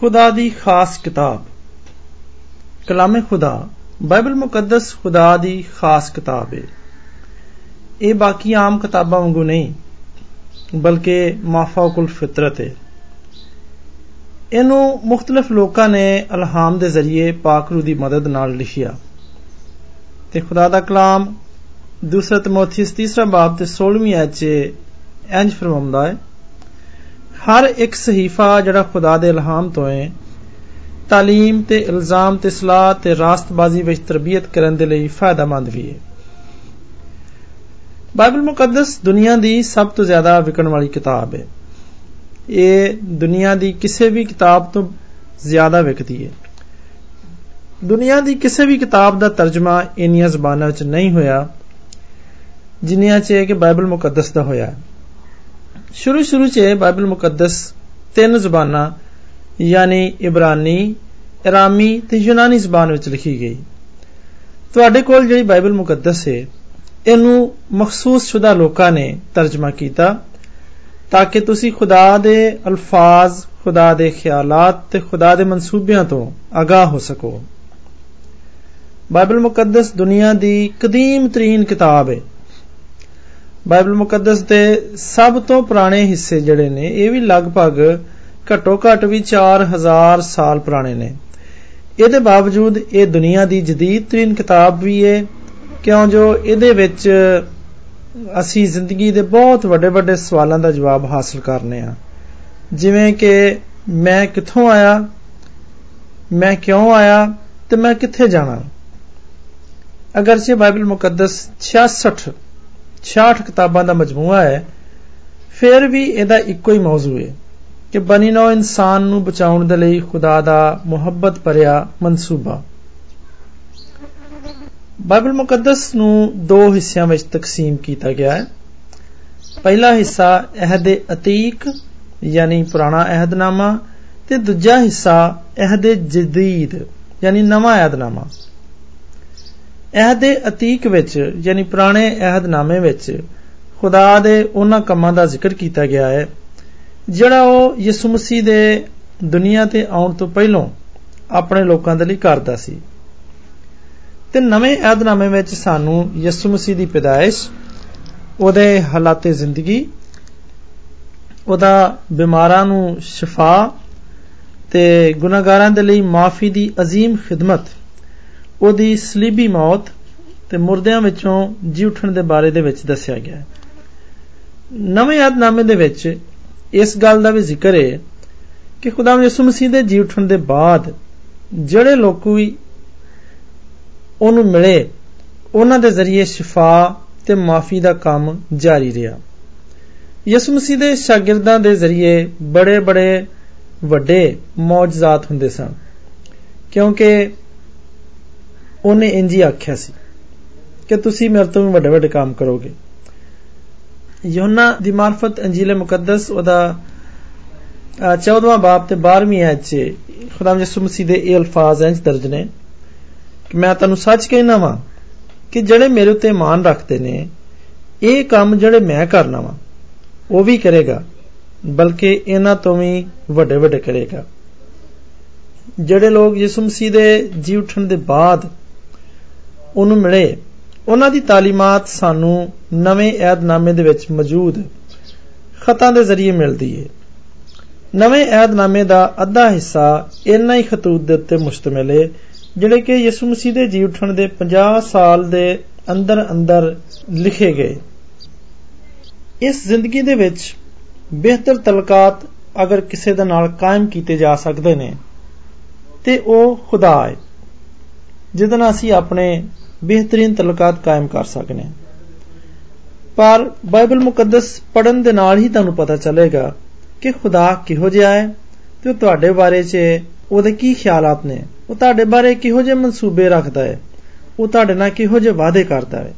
ਖੁਦਾ ਦੀ ਖਾਸ ਕਿਤਾਬ। ਕਲਾਮੇ ਖੁਦਾ, ਬਾਈਬਲ ਮੁਕੱਦਸ ਖੁਦਾ ਦੀ ਖਾਸ ਕਿਤਾਬ ਹੈ ਇਹ ਬਾਕੀ ਆਮ ਕਿਤਾਬਾਂ ਵਾਂਗੂ ਨਹੀਂ, ਬਲਕਿ ਮਾਫਾਕੁਲ ਫਿਤਰਤ ਹੈ ਇਹਨੂੰ ਮੁxtਲਫ ਲੋਕਾਂ ਨੇ ਅਲਹਾਮ ਦੇ ਜ਼ਰੀਏ ਪਾਕ ਰੂ ਦੀ ਮਦਦ ਨਾਲ ਲਿਖਿਆ। ਤੇ ਖੁਦਾ ਦਾ ਕਲਾਮ ਦੂਸਰਾ ਤਮੋਥੀਸ ਤੀਸਰਾ ਬਾਬ ਤੇ 16ਵੀਂ ਆਇਤ 'ਚ ਇੰਜ ਫਰਮਾਉਂਦਾ ਹੈ ਹਰ ਇੱਕ ਸਹੀਫਾ ਜਿਹੜਾ ਖੁਦਾ ਦੇ ਇਲਹਾਮ ਤੋਂ ਹੈ, ਤਾਲੀਮ ਤੇ ਇਲਜ਼ਾਮ ਤੇ ਸਲਾਹ ਤੇ ਰਾਸਤਬਾਜ਼ੀ ਵਿੱਚ ਤਰਬੀਅਤ ਕਰਨ ਦੇ ਲਈ ਫਾਇਦਾਮੰਦ ਵੀ ਹੈ। ਬਾਈਬਲ ਮੁਕੱਦਸ ਦੁਨੀਆ ਦੀ ਸਭ ਤੋਂ ਜ਼ਿਆਦਾ ਵਿਕਣ ਵਾਲੀ ਕਿਤਾਬ ਹੈ। ਇਹ ਦੁਨੀਆ ਦੀ ਕਿਸੇ ਵੀ ਕਿਤਾਬ ਤੋਂ ਜ਼ਿਆਦਾ ਵਿਕਦੀ ਹੈ। ਦੁਨੀਆ ਦੀ ਕਿਸੇ ਵੀ ਕਿਤਾਬ ਦਾ ਤਰਜਮਾ ਇੰਨੀਆਂ ਜ਼ਬਾਨਾਂ ਵਿੱਚ ਨਹੀਂ ਹੋਇਆ, ਜਿੰਨੀਆਂ 'ਚ ਕਿ ਬਾਈਬਲ ਮੁਕੱਦਸ ਦਾ ਹੋਇਆ। ਸ਼ੁਰੂ ਸ਼ੁਰੂ 'ਚ ਬਾਈਬਲ ਮੁਕੱਦਸ ਤਿੰਨ ਜ਼ੁਬਾਨਾਂ, ਯਾਨੀ ਇਬਰਾਨੀ, ਇਰਾਮੀ ਤੇ ਯੂਨਾਨੀ ਜ਼ਬਾਨ ਵਿੱਚ ਲਿਖੀ ਗਈ। ਤੁਹਾਡੇ ਕੋਲ ਜਿਹੜੀ ਬਾਈਬਲ ਮੁਕੱਦਸ ਹੈ, ਇਹਨੂੰ ਮਖਸੂਸ ਸ਼ੁਦਾ ਲੋਕਾਂ ਨੇ ਤਰਜਮਾ ਕੀਤਾ ਤਾਂ ਕਿ ਤੁਸੀਂ ਖੁਦਾ ਦੇ ਅਲਫਾਜ਼, ਖੁਦਾ ਦੇ ਖਿਆਲਾਤ ਤੇ ਖੁਦਾ ਦੇ ਮਨਸੂਬਿਆਂ ਤੋਂ ਆਗਾਹ ਹੋ ਸਕੋ। ਬਾਈਬਲ ਮੁਕੱਦਸ ਦੁਨੀਆ ਦੀ ਕਦੀਮ ਤਰੀਨ ਕਿਤਾਬ ਹੈ। ਬਾਈਬਲ ਮੁਕੱਦਸ ਦੇ ਸਭ ਤੋਂ ਪੁਰਾਣੇ ਹਿੱਸੇ ਜਿਹੜੇ ਨੇ, ਇਹ ਵੀ ਲਗਭਗ ਘੱਟੋ ਘੱਟ ਵੀ 4000 ਸਾਲ ਪੁਰਾਣੇ ਨੇ। ਇਹਦੇ ਬਾਵਜੂਦ ਇਹ ਦੁਨੀਆ ਦੀ ਜਦੀਦ ਤਰੀਨ ਕਿਤਾਬ ਵੀ ਹੈ ਕਿਉਂ ਜੋ ਇਹਦੇ ਵਿੱਚ ਅਸੀਂ ਜ਼ਿੰਦਗੀ ਦੇ ਬਹੁਤ ਵੱਡੇ ਵੱਡੇ ਸਵਾਲਾਂ ਦਾ ਜਵਾਬ ਹਾਸਲ ਕਰਨੇ ਆ। ਜਿਵੇਂ ਕਿ ਮੈਂ ਕਿੱਥੋਂ ਆਇਆ, ਮੈਂ ਕਿਉਂ ਆਇਆ ਤੇ ਮੈਂ ਕਿੱਥੇ ਜਾਣਾ? ਅਗਰਚੇ ਬਾਈਬਲ ਮੁਕੱਦਸ 66 66 ਕਿਤਾਬਾਂ ਦਾ ਮਜਮੂਆ ਹੈ, ਫਿਰ ਵੀ ਇਹਦਾ ਇੱਕੋ ਹੀ ਮੌਜੂ ਹੈ ਕਿ ਬਨੀ ਨੋ ਇਨਸਾਨ ਨੂੰ ਬਚਾਉਣ ਦੇ ਲਈ ਖੁਦਾ ਦਾ ਮੁਹੱਬਤ ਭਰਿਆ ਮਨਸੂਬਾ। ਬਾਈਬਲ ਮੁਕੱਦਸ ਨੂੰ ਦੋ ਹਿੱਸਿਆਂ ਵਿੱਚ ਤਕਸੀਮ ਕੀਤਾ ਗਿਆ ਹੈ। ਪਹਿਲਾ ਹਿੱਸਾ ਅਹਿਦ ਅਤੀਕ, ਯਾਨੀ ਪੁਰਾਣਾ ਅਹਿਦਨਾਮਾ, ਤੇ ਦੂਜਾ ਹਿੱਸਾ ਅਹਿਦ ਜਦੀਦ, ਯਾਨੀ ਨਵਾਂ ਅਹਿਦਨਾਮਾ। ਅਹਿਦ ਅਤੀਕ ਵਿੱਚ ਯਾਨੀ ਪੁਰਾਣੇ ਅਹਿਦਨਾਮੇ ਵਿੱਚ ਖੁਦਾ ਦੇ ਉਹਨਾਂ ਕੰਮਾਂ ਦਾ ਜ਼ਿਕਰ ਕੀਤਾ ਗਿਆ ਹੈ ਜਿਹੜਾ ਉਹ ਯਿਸੂ ਮਸੀਹ ਦੇ ਦੁਨੀਆ ਤੇ ਆਉਣ ਤੋਂ ਪਹਿਲਾਂ ਆਪਣੇ ਲੋਕਾਂ ਦੇ ਲਈ ਕਰਦਾ ਸੀ ਤੇ ਨਵੇਂ ਅਹਿਦਨਾਮੇ ਵਿੱਚ ਸਾਨੂੰ ਯਿਸੂ ਮਸੀਹ ਦੀ ਪੈਦਾਇਸ਼ ਉਹਦੇ ਹਾਲਾਤੇ ਜ਼ਿੰਦਗੀ ਉਹਦਾ ਬਿਮਾਰਾਂ ਨੂੰ ਸ਼ਿਫਾ ਤੇ ਗੁਨਾਹਗਾਰਾਂ ਦੇ ਲਈ ਮਾਫੀ ਦੀ عظیم ਖਿਦਮਤ ਉਹਦੀ ਸਲੀਬੀ ਮੌਤ ਤੇ ਮੁਰਦਿਆਂ ਵਿੱਚੋਂ ਜੀ ਉੱਠਣ ਦੇ ਬਾਰੇ ਦੇ ਵਿੱਚ ਦੱਸਿਆ ਗਿਆ ਹੈ। ਨਵੇਂ ਯਾਦਨਾਮੇ ਦੇ ਵਿੱਚ ਇਸ ਗੱਲ ਦਾ ਵੀ ਜ਼ਿਕਰ ਹੈ ਕਿ ਖੁਦਾਵੰਦ ਯਿਸੂ ਮਸੀਹ ਦੇ ਜੀ ਉੱਠਣ ਦੇ ਬਾਅਦ ਜਿਹੜੇ ਲੋਕ ਵੀ ਉਹਨੂੰ ਮਿਲੇ, ਉਹਨਾਂ ਦੇ ਜ਼ਰੀਏ ਸ਼ਿਫਾ ਤੇ ਮਾਫੀ ਦਾ ਕੰਮ ਜਾਰੀ ਰਿਹਾ। ਯਿਸੂ ਮਸੀਹ ਦੇ ਸ਼ਾਗਿਰਦਾਂ ਦੇ ਜ਼ਰੀਏ ਬੜੇ ਬੜੇ ਵੱਡੇ ਮੌਜਜ਼ਾਤ ਹੁੰਦੇ ਸਨ, ਕਿਉਂਕਿ ਉਹਨੇ ਇੰਜ ਹੀ ਆਖਿਆ ਸੀ ਕਿ ਤੁਸੀਂ ਮੇਰੇ ਤੋਂ ਵੀ ਵੱਡੇ ਵੱਡੇ ਕੰਮ ਕਰੋਗੇ। ਯੋਹਨਾ ਦੀ ਮਾਰਫਤ ਅੰਜੀਲ ਮੁਕੱਦਸ ਉਹਦਾ 14ਵਾਂ ਬਾਬ ਤੇ 12ਵੀਂ ਆਇਤ 'ਚ ਖੁਦਾਮ ਯਿਸੂ ਮਸੀਹ ਦੇ ਇਹ ਅਲਫਾਜ਼ ਇੰਜ ਦਰਜ ਨੇ ਕਿ ਮੈਂ ਤੁਹਾਨੂੰ ਸੱਚ ਕਹਿਣਾ ਵਾਂ ਕਿ ਜਿਹੜੇ ਮੇਰੇ ਉੱਤੇ ਇਮਾਨ ਰੱਖਦੇ ਨੇ, ਇਹ ਕੰਮ ਜਿਹੜੇ ਮੈਂ ਕਰਨਾ ਵਾਂ, ਉਹ ਵੀ ਕਰੇਗਾ, ਬਲਕਿ ਇਹਨਾਂ ਤੋਂ ਵੀ ਵੱਡੇ ਵੱਡੇ ਕਰੇਗਾ। ਜਿਹੜੇ ਲੋਕ ਯਿਸੂ ਮਸੀਹ ਦੇ ਜੀ ਉੱਠਣ ਦੇ ਬਾਅਦ ਉਹਨੂੰ ਮਿਲੇ। ਉਹਨਾਂ ਦੀ ਤਾਲੀਮਾਤ ਸਾਨੂੰ ਨਵੇਂ ਏਧਨਾਮੇ ਦੇ ਵਿੱਚ ਮੌਜੂਦ ਖਤਾਂ ਦੇ ਜ਼ਰੀਏ ਮਿਲਦੀ ਹੈ ਨਵੇਂ ਏਧਨਾਮੇ ਦਾ ਅੱਧਾ ਹਿੱਸਾ ਇੰਨਾ ਹੀ ਖਤੂਤ ਦੇ ਉੱਤੇ ਮੁਸ਼ਤਮਲ ਹੈ ਜਿਹੜੇ ਕਿ ਯਿਸੂ ਮਸੀਹ ਦੇ ਜੀ ਉੱਠਣ ਦੇ 50 ਸਾਲ ਦੇ ਅੰਦਰ ਅੰਦਰ ਲਿਖੇ ਗਏ। ਇਸ ਜ਼ਿੰਦਗੀ ਦੇ ਵਿੱਚ ਬਿਹਤਰ ਤਲਕਾਤ ਅਗਰ ਕਿਸੇ ਦੇ ਨਾਲ ਕਾਇਮ ਕੀਤੇ ਜਾ ਸਕਦੇ ਨੇ, ਤੇ ਉਹ ਖੁਦਾ ਹੈ ਜਿਹਦੇ ਨਾਲ ਅਸੀਂ ਆਪਣੇ ਬਿਹਤਰੀਨ ਤਲਕਾਤ ਕਾਇਮ ਕਰ ਸਕਨੇ। ਹਾਂ ਪਰ ਬਾਈਬਲ ਮੁਕੱਦਸ ਪੜਨ ਦੇ ਨਾਲ ਹੀ ਤੁਹਾਨੂੰ ਪਤਾ ਚੱਲੇਗਾ ਕਿ ਖੁਦਾ ਕਿਹੋ ਜਿਹਾ ਹੈ ਤੇ ਤੁਹਾਡੇ ਬਾਰੇ 'ਚ ਉਹਦੇ ਕੀ ਖਿਆਲਾਤ ਨੇ। ਉਹ ਤੁਹਾਡੇ ਬਾਰੇ ਕਿਹੋ ਜਿਹੇ ਮਨਸੂਬੇ ਰੱਖਦਾ ਹੈ। ਉਹ ਤੁਹਾਡੇ ਨਾਲ ਕਿਹੋ ਜਿਹੇ ਵਾਅਦੇ ਕਰਦਾ ਹੈ।